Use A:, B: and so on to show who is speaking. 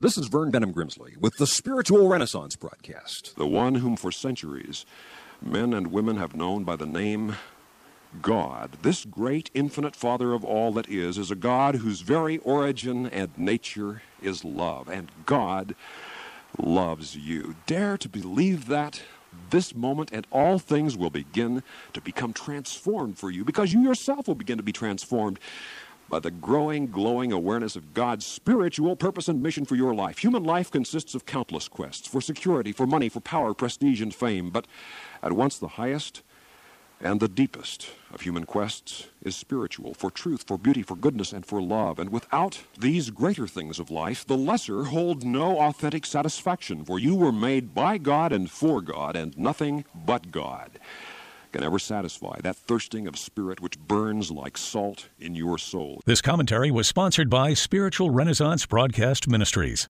A: This is Vern Bennom Grimsley with the Spiritual Renaissance broadcast.
B: The one whom for centuries men and women have known by the name God. This great infinite Father of all that is, is a God whose very origin and nature is love. And God loves you. Dare to believe that this moment and all things will begin to become transformed for you because you yourself will begin to be transformed by the growing, glowing awareness of God's spiritual purpose and mission for your life. Human life consists of countless quests for security, for money, for power, prestige, and fame. But at once the highest and the deepest of human quests is spiritual, for truth, for beauty, for goodness, and for love. And without these greater things of life, the lesser hold no authentic satisfaction, for you were made by God and for God, and nothing but God can ever satisfy that thirsting of spirit which burns like salt in your soul.
C: This commentary was sponsored by Spiritual Renaissance Broadcast Ministries.